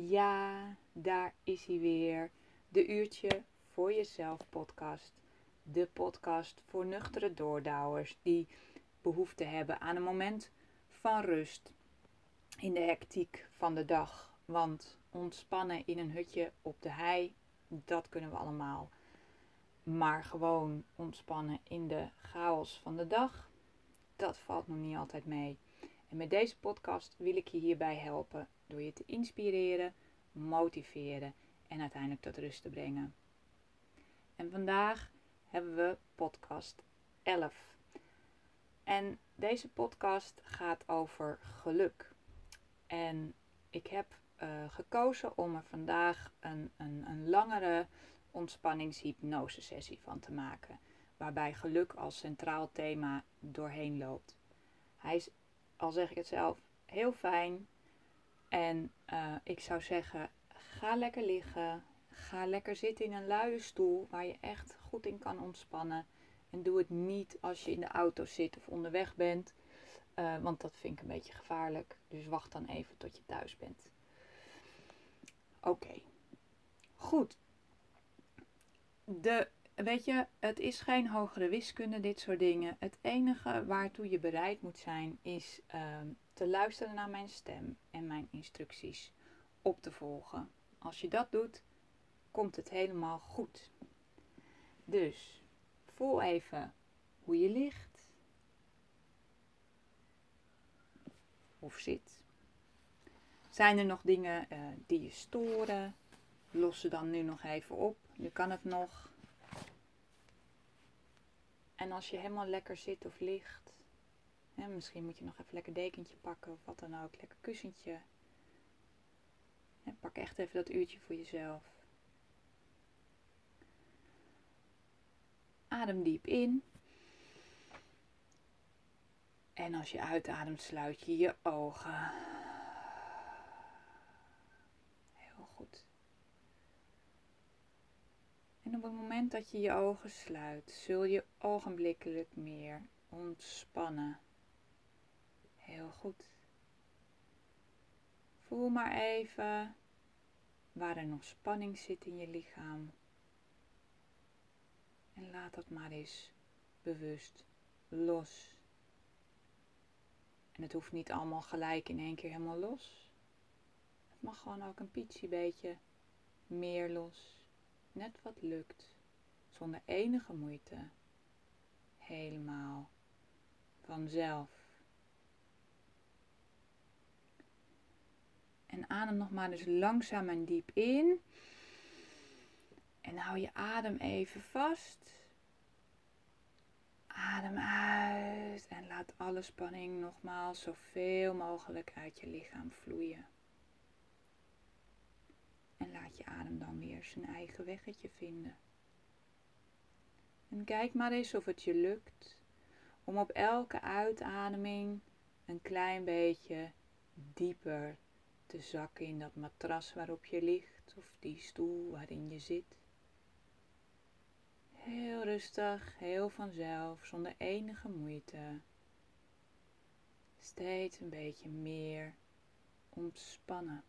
Ja, daar is hij weer. De Uurtje voor Jezelf podcast. De podcast voor nuchtere doordouwers die behoefte hebben aan een moment van rust in de hectiek van de dag. Want ontspannen in een hutje op de hei, dat kunnen we allemaal. Maar gewoon ontspannen in de chaos van de dag, dat valt nog niet altijd mee. En met deze podcast wil ik je hierbij helpen door je te inspireren, motiveren en uiteindelijk tot rust te brengen. En vandaag hebben we podcast 11. En deze podcast gaat over geluk. En ik heb uh, gekozen om er vandaag een, een, een langere ontspanningshypnose sessie van te maken. Waarbij geluk als centraal thema doorheen loopt. Hij is, al zeg ik het zelf, heel fijn. En uh, ik zou zeggen, ga lekker liggen. Ga lekker zitten in een luie stoel waar je echt goed in kan ontspannen. En doe het niet als je in de auto zit of onderweg bent. Uh, want dat vind ik een beetje gevaarlijk. Dus wacht dan even tot je thuis bent. Oké. Goed. De, weet je, het is geen hogere wiskunde, dit soort dingen. Het enige waartoe je bereid moet zijn is uh, te luisteren naar mijn stem en mijn instructies op te volgen. Als je dat doet, komt het helemaal goed. Dus voel even hoe je ligt of zit. Zijn er nog dingen uh, die je storen? Los ze dan nu nog even op. Nu kan het nog. En als je helemaal lekker zit of ligt, misschien moet je nog even lekker dekentje pakken of wat dan ook, lekker kussentje. Hè, pak echt even dat uurtje voor jezelf. Adem diep in. En als je uitademt, sluit je je ogen. Heel goed. En op het moment dat je je ogen sluit, zul je ogenblikkelijk meer ontspannen. Heel goed. Voel maar even waar er nog spanning zit in je lichaam. En laat dat maar eens bewust los. En het hoeft niet allemaal gelijk in één keer helemaal los. Het mag gewoon ook een pietje beetje meer los. Net wat lukt. Zonder enige moeite. Helemaal vanzelf. En adem nog maar eens langzaam en diep in. En hou je adem even vast. Adem uit en laat alle spanning nogmaals zoveel mogelijk uit je lichaam vloeien. En laat je adem dan weer zijn eigen weggetje vinden. En kijk maar eens of het je lukt om op elke uitademing een klein beetje dieper te zakken in dat matras waarop je ligt of die stoel waarin je zit. Heel rustig, heel vanzelf, zonder enige moeite. Steeds een beetje meer ontspannen.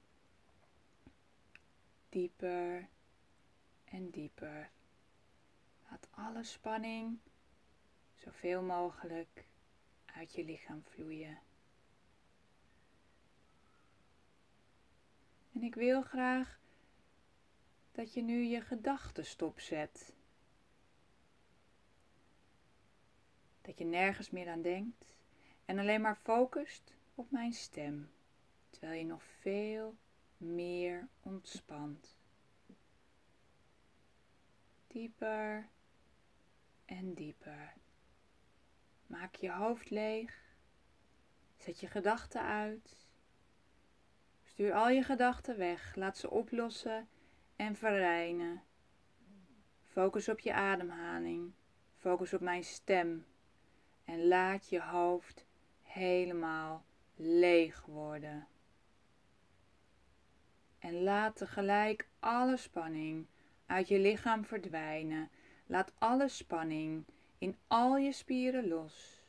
Dieper en dieper. Laat alle spanning zoveel mogelijk uit je lichaam vloeien. En ik wil graag dat je nu je gedachten stopzet. Dat je nergens meer aan denkt en alleen maar focust op mijn stem, terwijl je nog veel meer ontspant. Dieper en dieper. Maak je hoofd leeg. Zet je gedachten uit. Stuur al je gedachten weg. Laat ze oplossen en verreinen. Focus op je ademhaling. Focus op mijn stem. En laat je hoofd helemaal leeg worden. En laat tegelijk alle spanning uit je lichaam verdwijnen. Laat alle spanning in al je spieren los.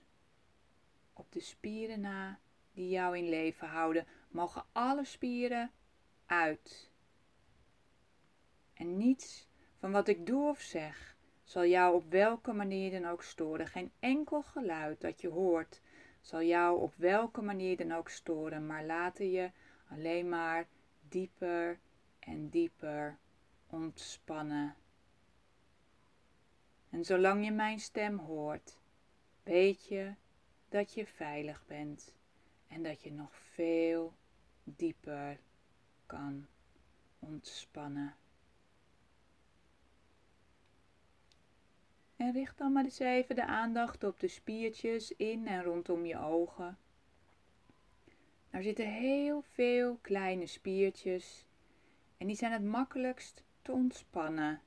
Op de spieren na die jou in leven houden, mogen alle spieren uit. En niets van wat ik doe of zeg zal jou op welke manier dan ook storen. Geen enkel geluid dat je hoort zal jou op welke manier dan ook storen, maar laten je alleen maar dieper en dieper ontspannen. En zolang je mijn stem hoort, weet je dat je veilig bent en dat je nog veel dieper kan ontspannen. En richt dan maar eens even de aandacht op de spiertjes in en rondom je ogen. Er zitten heel veel kleine spiertjes en die zijn het makkelijkst te ontspannen.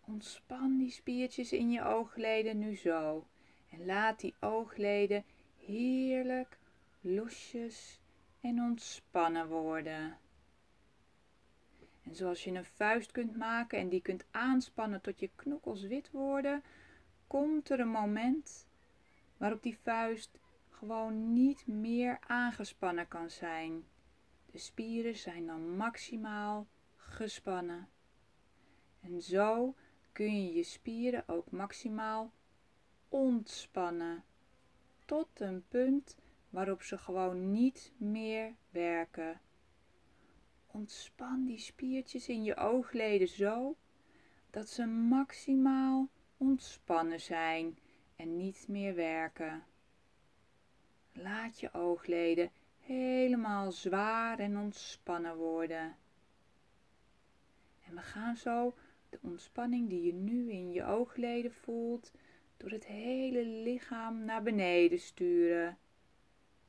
Ontspan die spiertjes in je oogleden nu zo en laat die oogleden heerlijk losjes en ontspannen worden. En zoals je een vuist kunt maken en die kunt aanspannen tot je knokkels wit worden, komt er een moment waarop die vuist gewoon niet meer aangespannen kan zijn. De spieren zijn dan maximaal gespannen. En zo kun je je spieren ook maximaal ontspannen. Tot een punt waarop ze gewoon niet meer werken. Ontspan die spiertjes in je oogleden zo dat ze maximaal ontspannen zijn en niet meer werken. Laat je oogleden helemaal zwaar en ontspannen worden. En we gaan zo de ontspanning die je nu in je oogleden voelt, door het hele lichaam naar beneden sturen.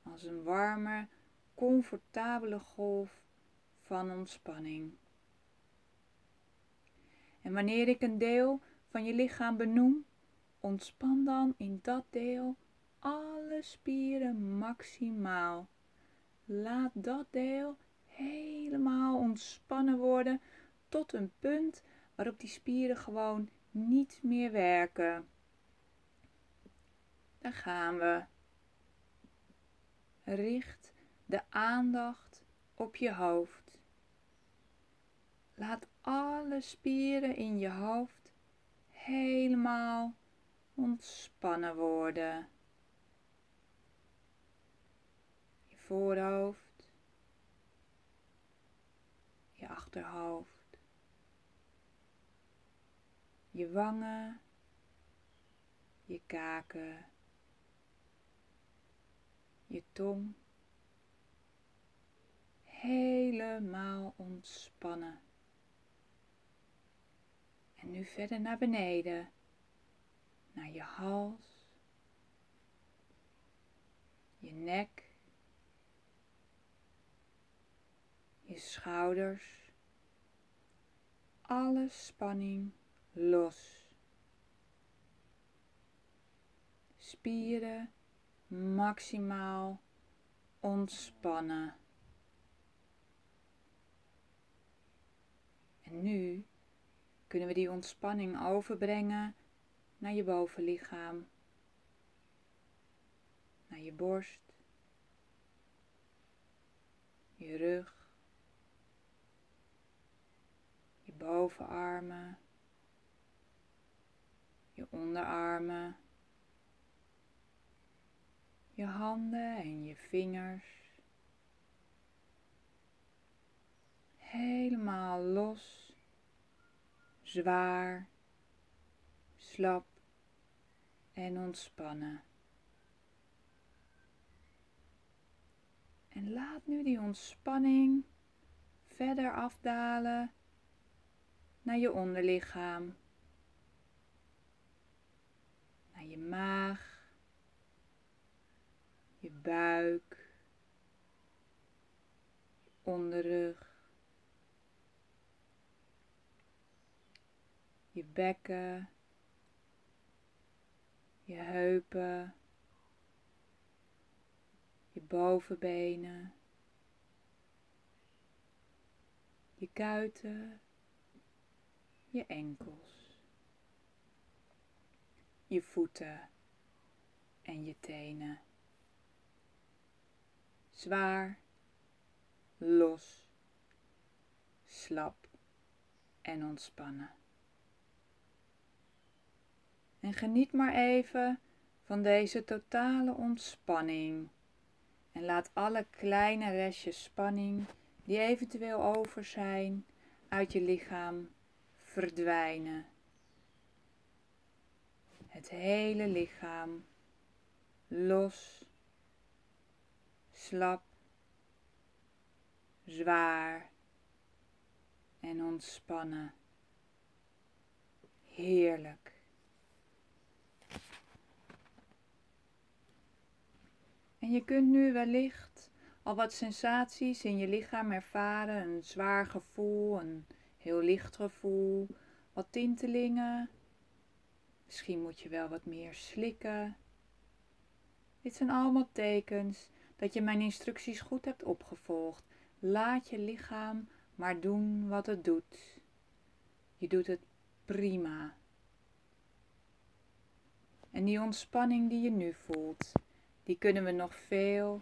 Als een warme, comfortabele golf van ontspanning. En wanneer ik een deel van je lichaam benoem, ontspan dan in dat deel alle spieren maximaal. Laat dat deel helemaal ontspannen worden tot een punt waarop die spieren gewoon niet meer werken. Daar gaan we. Richt de aandacht op je hoofd. Laat alle spieren in je hoofd helemaal ontspannen worden. Je voorhoofd, je achterhoofd, je wangen, je kaken, je tong. Helemaal ontspannen. En nu verder naar beneden, naar je hals, je nek, je schouders, alle spanning los. Spieren maximaal ontspannen. En nu kunnen we die ontspanning overbrengen naar je bovenlichaam, naar je borst, je rug, je bovenarmen, je onderarmen, je handen en je vingers. Helemaal los zwaar, slap en ontspannen. En laat nu die ontspanning verder afdalen naar je onderlichaam, naar je maag, je buik, je onderrug. je bekken, je heupen, je bovenbenen, je kuiten, je enkels, je voeten en je tenen. Zwaar, los slap en ontspannen. En geniet maar even van deze totale ontspanning. En laat alle kleine restjes spanning die eventueel over zijn uit je lichaam verdwijnen. Het hele lichaam los, slap, zwaar en ontspannen. Heerlijk. En je kunt nu wellicht al wat sensaties in je lichaam ervaren. Een zwaar gevoel, een heel licht gevoel, wat tintelingen. Misschien moet je wel wat meer slikken. Dit zijn allemaal tekens dat je mijn instructies goed hebt opgevolgd. Laat je lichaam maar doen wat het doet. Je doet het prima. En die ontspanning die je nu voelt, die kunnen we nog veel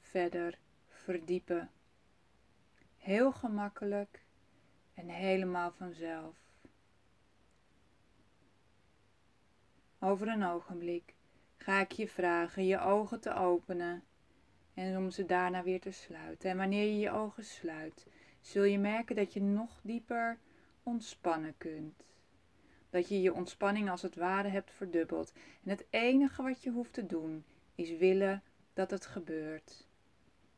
verder verdiepen. Heel gemakkelijk en helemaal vanzelf. Over een ogenblik ga ik je vragen je ogen te openen en om ze daarna weer te sluiten. En wanneer je je ogen sluit, zul je merken dat je nog dieper ontspannen kunt. Dat je je ontspanning als het ware hebt verdubbeld. En het enige wat je hoeft te doen is willen dat het gebeurt.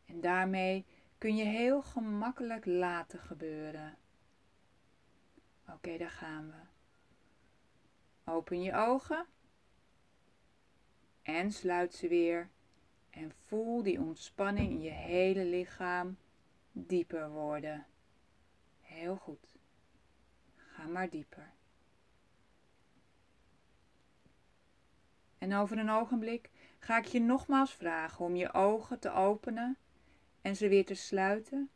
En daarmee kun je heel gemakkelijk laten gebeuren. Oké, daar gaan we. Open je ogen en sluit ze weer. En voel die ontspanning in je hele lichaam dieper worden. Heel goed. Ga maar dieper. En over een ogenblik ga ik je nogmaals vragen om je ogen te openen en ze weer te sluiten.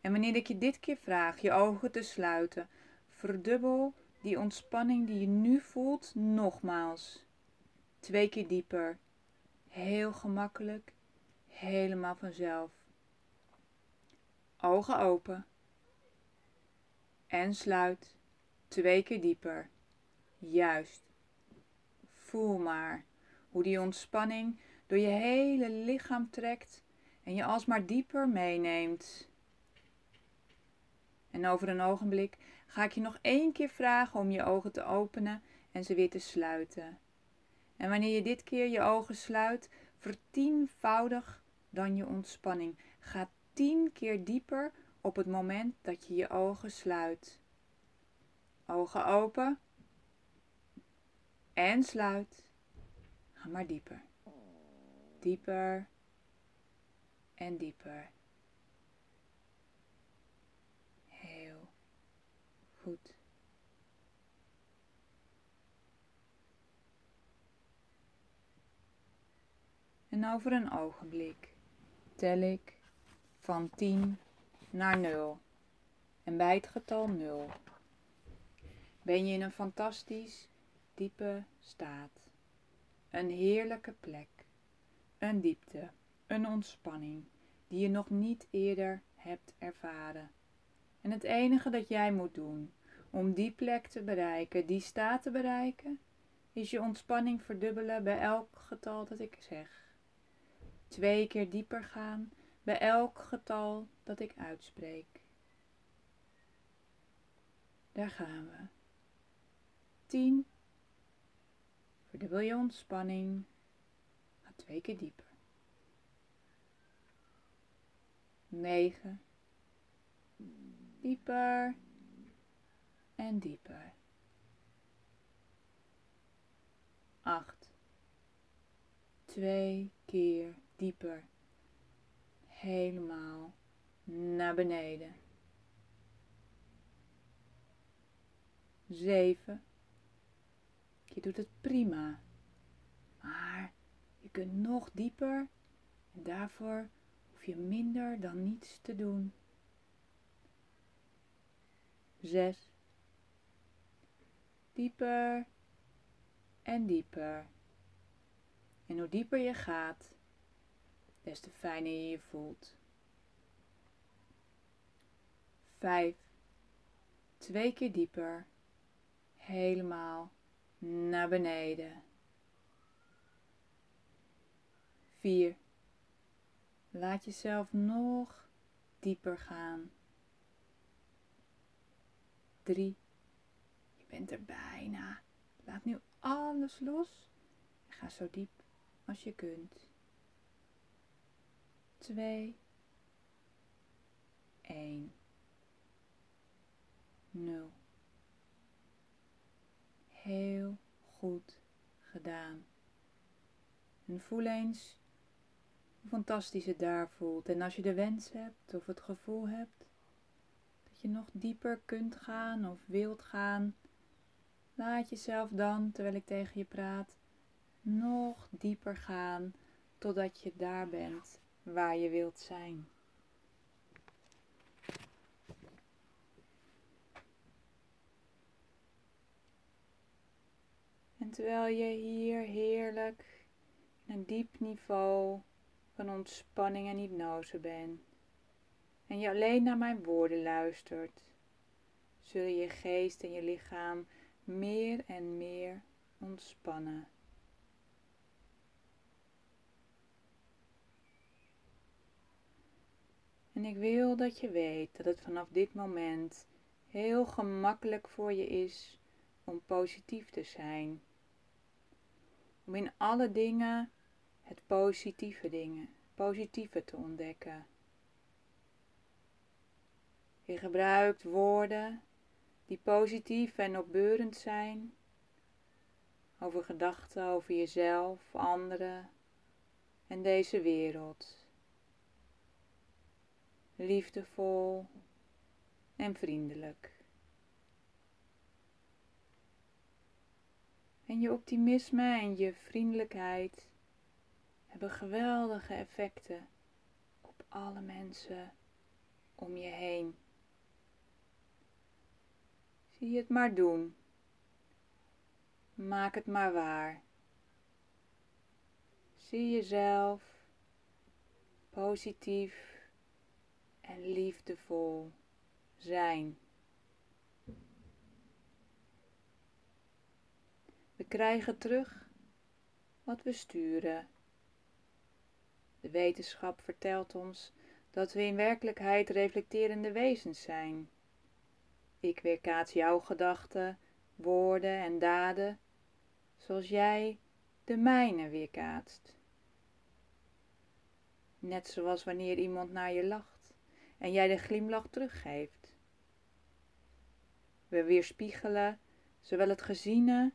En wanneer ik je dit keer vraag je ogen te sluiten, verdubbel die ontspanning die je nu voelt nogmaals. Twee keer dieper. Heel gemakkelijk. Helemaal vanzelf. Ogen open. En sluit. Twee keer dieper. Juist. Voel maar hoe die ontspanning door je hele lichaam trekt en je alsmaar dieper meeneemt. En over een ogenblik ga ik je nog één keer vragen om je ogen te openen en ze weer te sluiten. En wanneer je dit keer je ogen sluit, vertienvoudig dan je ontspanning. Ga tien keer dieper op het moment dat je je ogen sluit. Ogen open en sluit. Ga maar dieper. Dieper en dieper. Heel goed. En over een ogenblik tel ik van 10 naar 0. En bij het getal 0 ben je in een fantastisch diepe staat. Een heerlijke plek, een diepte, een ontspanning die je nog niet eerder hebt ervaren. En het enige dat jij moet doen om die plek te bereiken, die staat te bereiken, is je ontspanning verdubbelen bij elk getal dat ik zeg twee keer dieper gaan bij elk getal dat ik uitspreek. Daar gaan we. 10. Verdubbel je ontspanning. Ga twee keer dieper. 9. Dieper en dieper. 8. Twee keer dieper. Helemaal naar beneden. Zeven. Je doet het prima. Maar je kunt nog dieper en daarvoor hoef je minder dan niets te doen. Zes. Dieper en dieper. En hoe dieper je gaat, des te fijner je voelt. Vijf. Twee keer dieper. Helemaal naar beneden. Vier. Laat jezelf nog dieper gaan. Drie. Je bent er bijna. Laat nu alles los ga zo diep als je kunt. 2, 1, 0. Heel goed gedaan. En voel eens hoe fantastisch het daar voelt. En als je de wens hebt of het gevoel hebt dat je nog dieper kunt gaan of wilt gaan, laat jezelf dan, terwijl ik tegen je praat, nog dieper gaan totdat je daar bent waar je wilt zijn. En terwijl je hier heerlijk in een diep niveau van ontspanning en hypnose bent en je alleen naar mijn woorden luistert, zul je geest en je lichaam meer en meer ontspannen. En ik wil dat je weet dat het vanaf dit moment heel gemakkelijk voor je is om positief te zijn. Om in alle dingen het positieve dingen, positieve te ontdekken. Je gebruikt woorden die positief en opbeurend zijn over gedachten over jezelf, anderen en deze wereld liefdevol en vriendelijk. En je optimisme en je vriendelijkheid hebben geweldige effecten op alle mensen om je heen. Zie het maar doen. Maak het maar waar. Zie jezelf positief en liefdevol zijn. We krijgen terug wat we sturen. De wetenschap vertelt ons dat we in werkelijkheid reflecterende wezens zijn. Ik weerkaats jouw gedachten, woorden en daden zoals jij de mijne weerkaatst. Net zoals wanneer iemand naar je lacht en jij de glimlach teruggeeft. We weerspiegelen zowel het geziene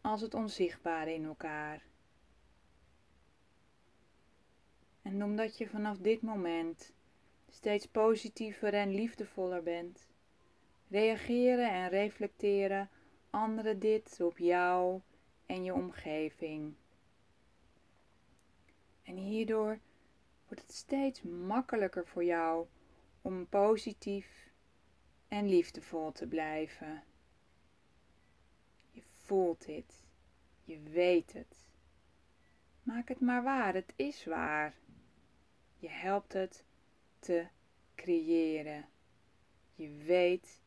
als het onzichtbare in elkaar. En omdat je vanaf dit moment steeds positiever en liefdevoller bent, reageren en reflecteren anderen dit op jou en je omgeving. En hierdoor wordt het steeds makkelijker voor jou om positief en liefdevol te blijven. Je voelt dit, je weet het. Maak het maar waar, het is waar. Je helpt het te creëren. Je weet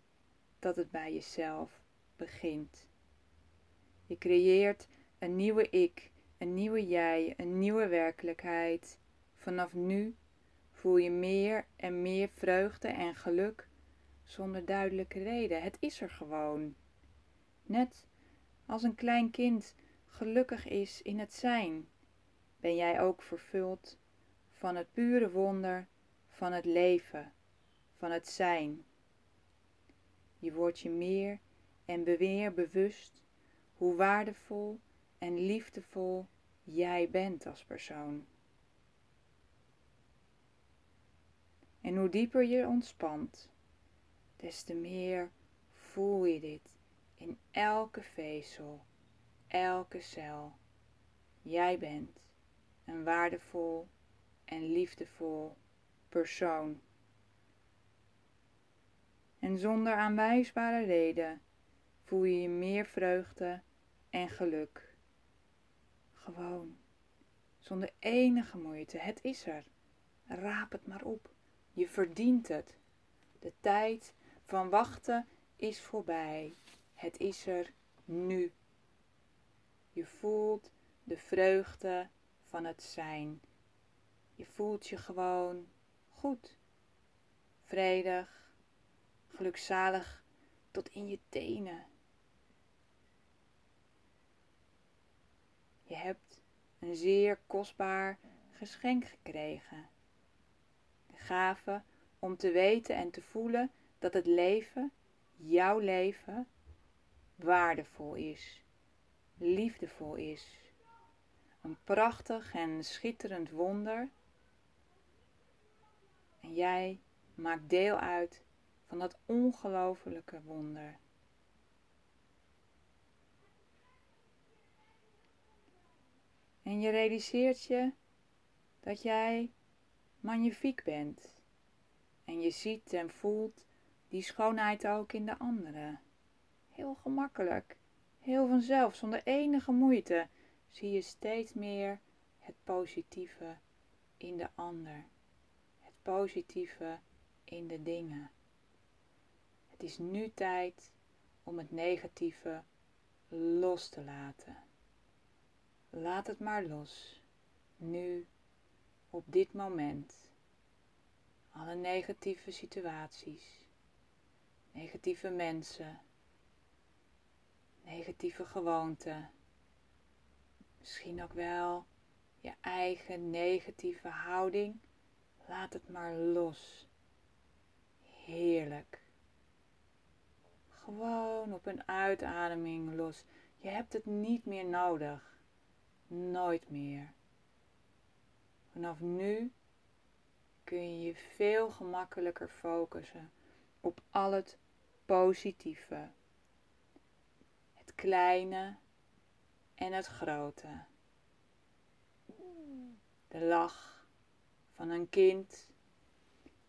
dat het bij jezelf begint. Je creëert een nieuwe ik, een nieuwe jij, een nieuwe werkelijkheid. Vanaf nu voel je meer en meer vreugde en geluk zonder duidelijke reden. Het is er gewoon. Net als een klein kind gelukkig is in het zijn, ben jij ook vervuld van het pure wonder van het leven, van het zijn. Je wordt je meer en meer bewust hoe waardevol en liefdevol jij bent als persoon. En hoe dieper je ontspant, des te meer voel je dit in elke vezel, elke cel. Jij bent een waardevol en liefdevol persoon. En zonder aanwijsbare reden voel je meer vreugde en geluk. Gewoon, zonder enige moeite. Het is er. Raap het maar op. Je verdient het. De tijd van wachten is voorbij. Het is er nu. Je voelt de vreugde van het zijn. Je voelt je gewoon goed, vredig, gelukzalig tot in je tenen. Je hebt een zeer kostbaar geschenk gekregen. Om te weten en te voelen dat het leven, jouw leven, waardevol is, liefdevol is. Een prachtig en schitterend wonder. En jij maakt deel uit van dat ongelofelijke wonder. En je realiseert je dat jij magnifiek bent. En je ziet en voelt die schoonheid ook in de anderen. Heel gemakkelijk, heel vanzelf, zonder enige moeite, zie je steeds meer het positieve in de ander. Het positieve in de dingen. Het is nu tijd om het negatieve los te laten. Laat het maar los. Nu, op dit moment. Alle negatieve situaties, negatieve mensen, negatieve gewoonten. Misschien ook wel je eigen negatieve houding. Laat het maar los. Heerlijk. Gewoon op een uitademing los. Je hebt het niet meer nodig. Nooit meer. Vanaf nu kun je je veel gemakkelijker focussen op al het positieve. Het kleine en het grote. De lach van een kind,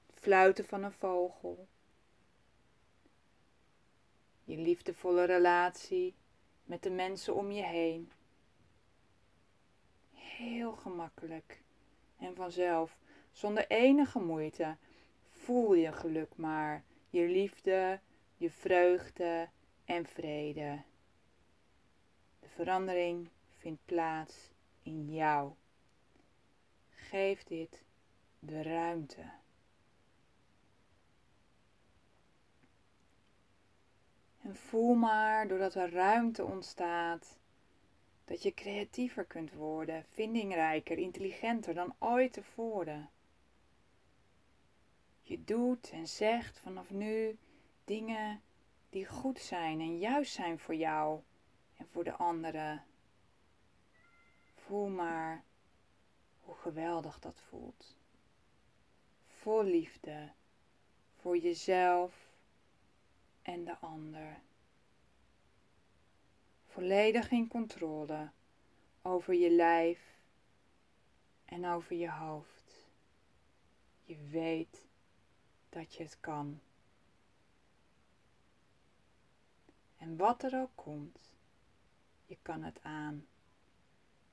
het fluiten van een vogel, je liefdevolle relatie met de mensen om je heen. Heel gemakkelijk en vanzelf, zonder enige moeite, voel je geluk maar, je liefde, je vreugde en vrede. De verandering vindt plaats in jou. Geef dit de ruimte. En voel maar, doordat er ruimte ontstaat, dat je creatiever kunt worden, vindingrijker, intelligenter dan ooit tevoren. Je doet en zegt vanaf nu dingen die goed zijn en juist zijn voor jou en voor de anderen. Voel maar hoe geweldig dat voelt. Vol liefde voor jezelf en de ander. Volledig in controle over je lijf en over je hoofd. Je weet dat je het kan. En wat er ook komt, je kan het aan.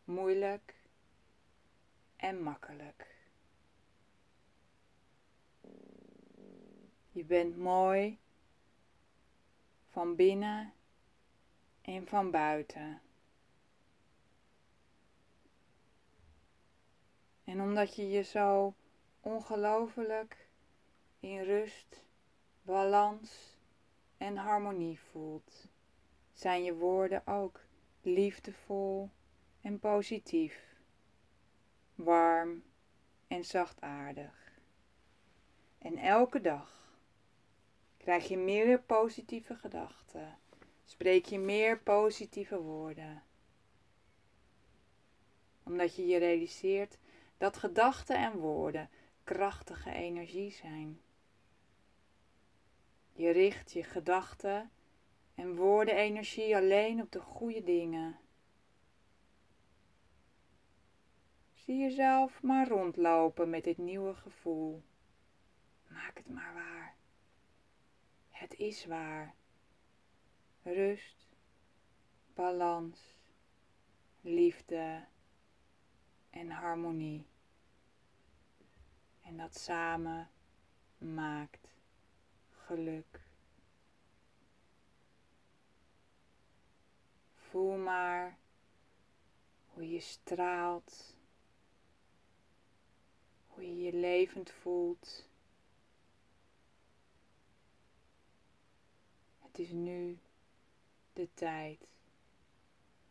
Moeilijk en makkelijk. Je bent mooi van binnen en van buiten. En omdat je je zo ongelooflijk in rust, balans en harmonie voelt, zijn je woorden ook liefdevol en positief, warm en zachtaardig. En elke dag krijg je meer positieve gedachten, spreek je meer positieve woorden. Omdat je je realiseert dat gedachten en woorden krachtige energie zijn. Je richt je gedachten en woorden energie alleen op de goede dingen. Zie jezelf maar rondlopen met dit nieuwe gevoel. Maak het maar waar. Het is waar. Rust, balans, liefde en harmonie. En dat samen maakt geluk. Voel maar hoe je straalt, hoe je je levend voelt. Het is nu de tijd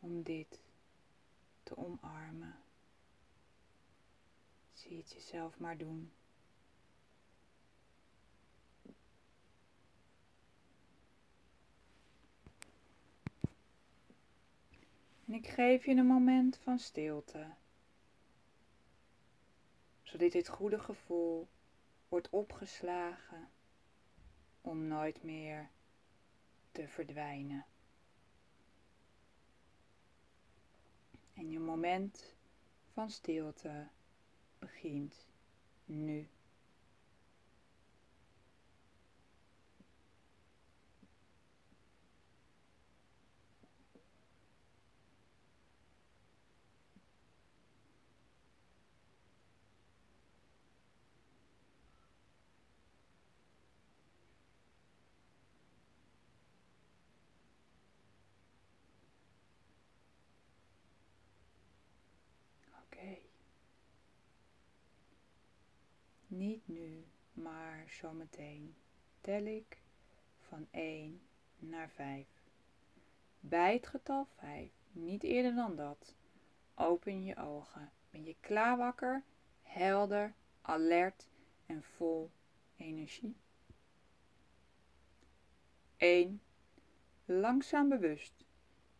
om dit te omarmen. Zie het jezelf maar doen. En ik geef je een moment van stilte, zodat dit goede gevoel wordt opgeslagen om nooit meer te verdwijnen. En je moment van stilte begint nu. Niet nu, maar zometeen tel ik van 1 naar 5. Bij het getal 5, niet eerder dan dat, open je ogen. Ben je klaar wakker, helder, alert en vol energie? 1. Langzaam bewust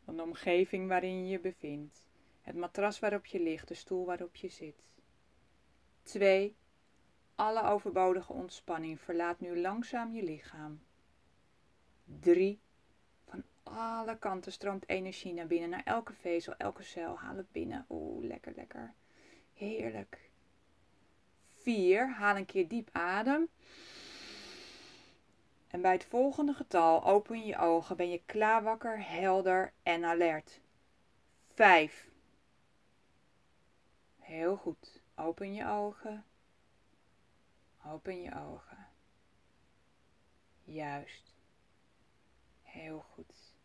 van de omgeving waarin je je bevindt. Het matras waarop je ligt, de stoel waarop je zit. 2 alle overbodige ontspanning. Verlaat nu langzaam je lichaam. 3. Van alle kanten stroomt energie naar binnen, naar elke vezel, elke cel. Haal het binnen. Oeh, lekker, lekker. Heerlijk. 4. Haal een keer diep adem. En bij het volgende getal open je ogen. Ben je klaar wakker, helder en alert. 5. Heel goed. Open je ogen. Open je ogen. Juist. Heel goed.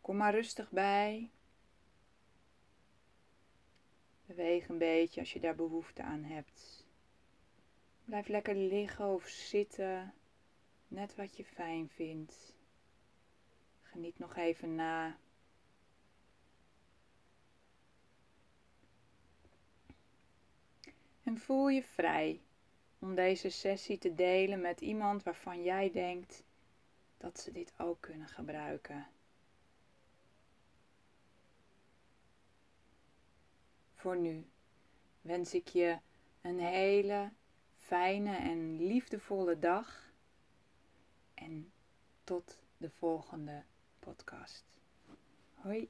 Kom maar rustig bij. Beweeg een beetje als je daar behoefte aan hebt. Blijf lekker liggen of zitten. Net wat je fijn vindt. Geniet nog even na. En voel je vrij om deze sessie te delen met iemand waarvan jij denkt dat ze dit ook kunnen gebruiken. Voor nu wens ik je een hele fijne en liefdevolle dag en tot de volgende podcast. Hoi.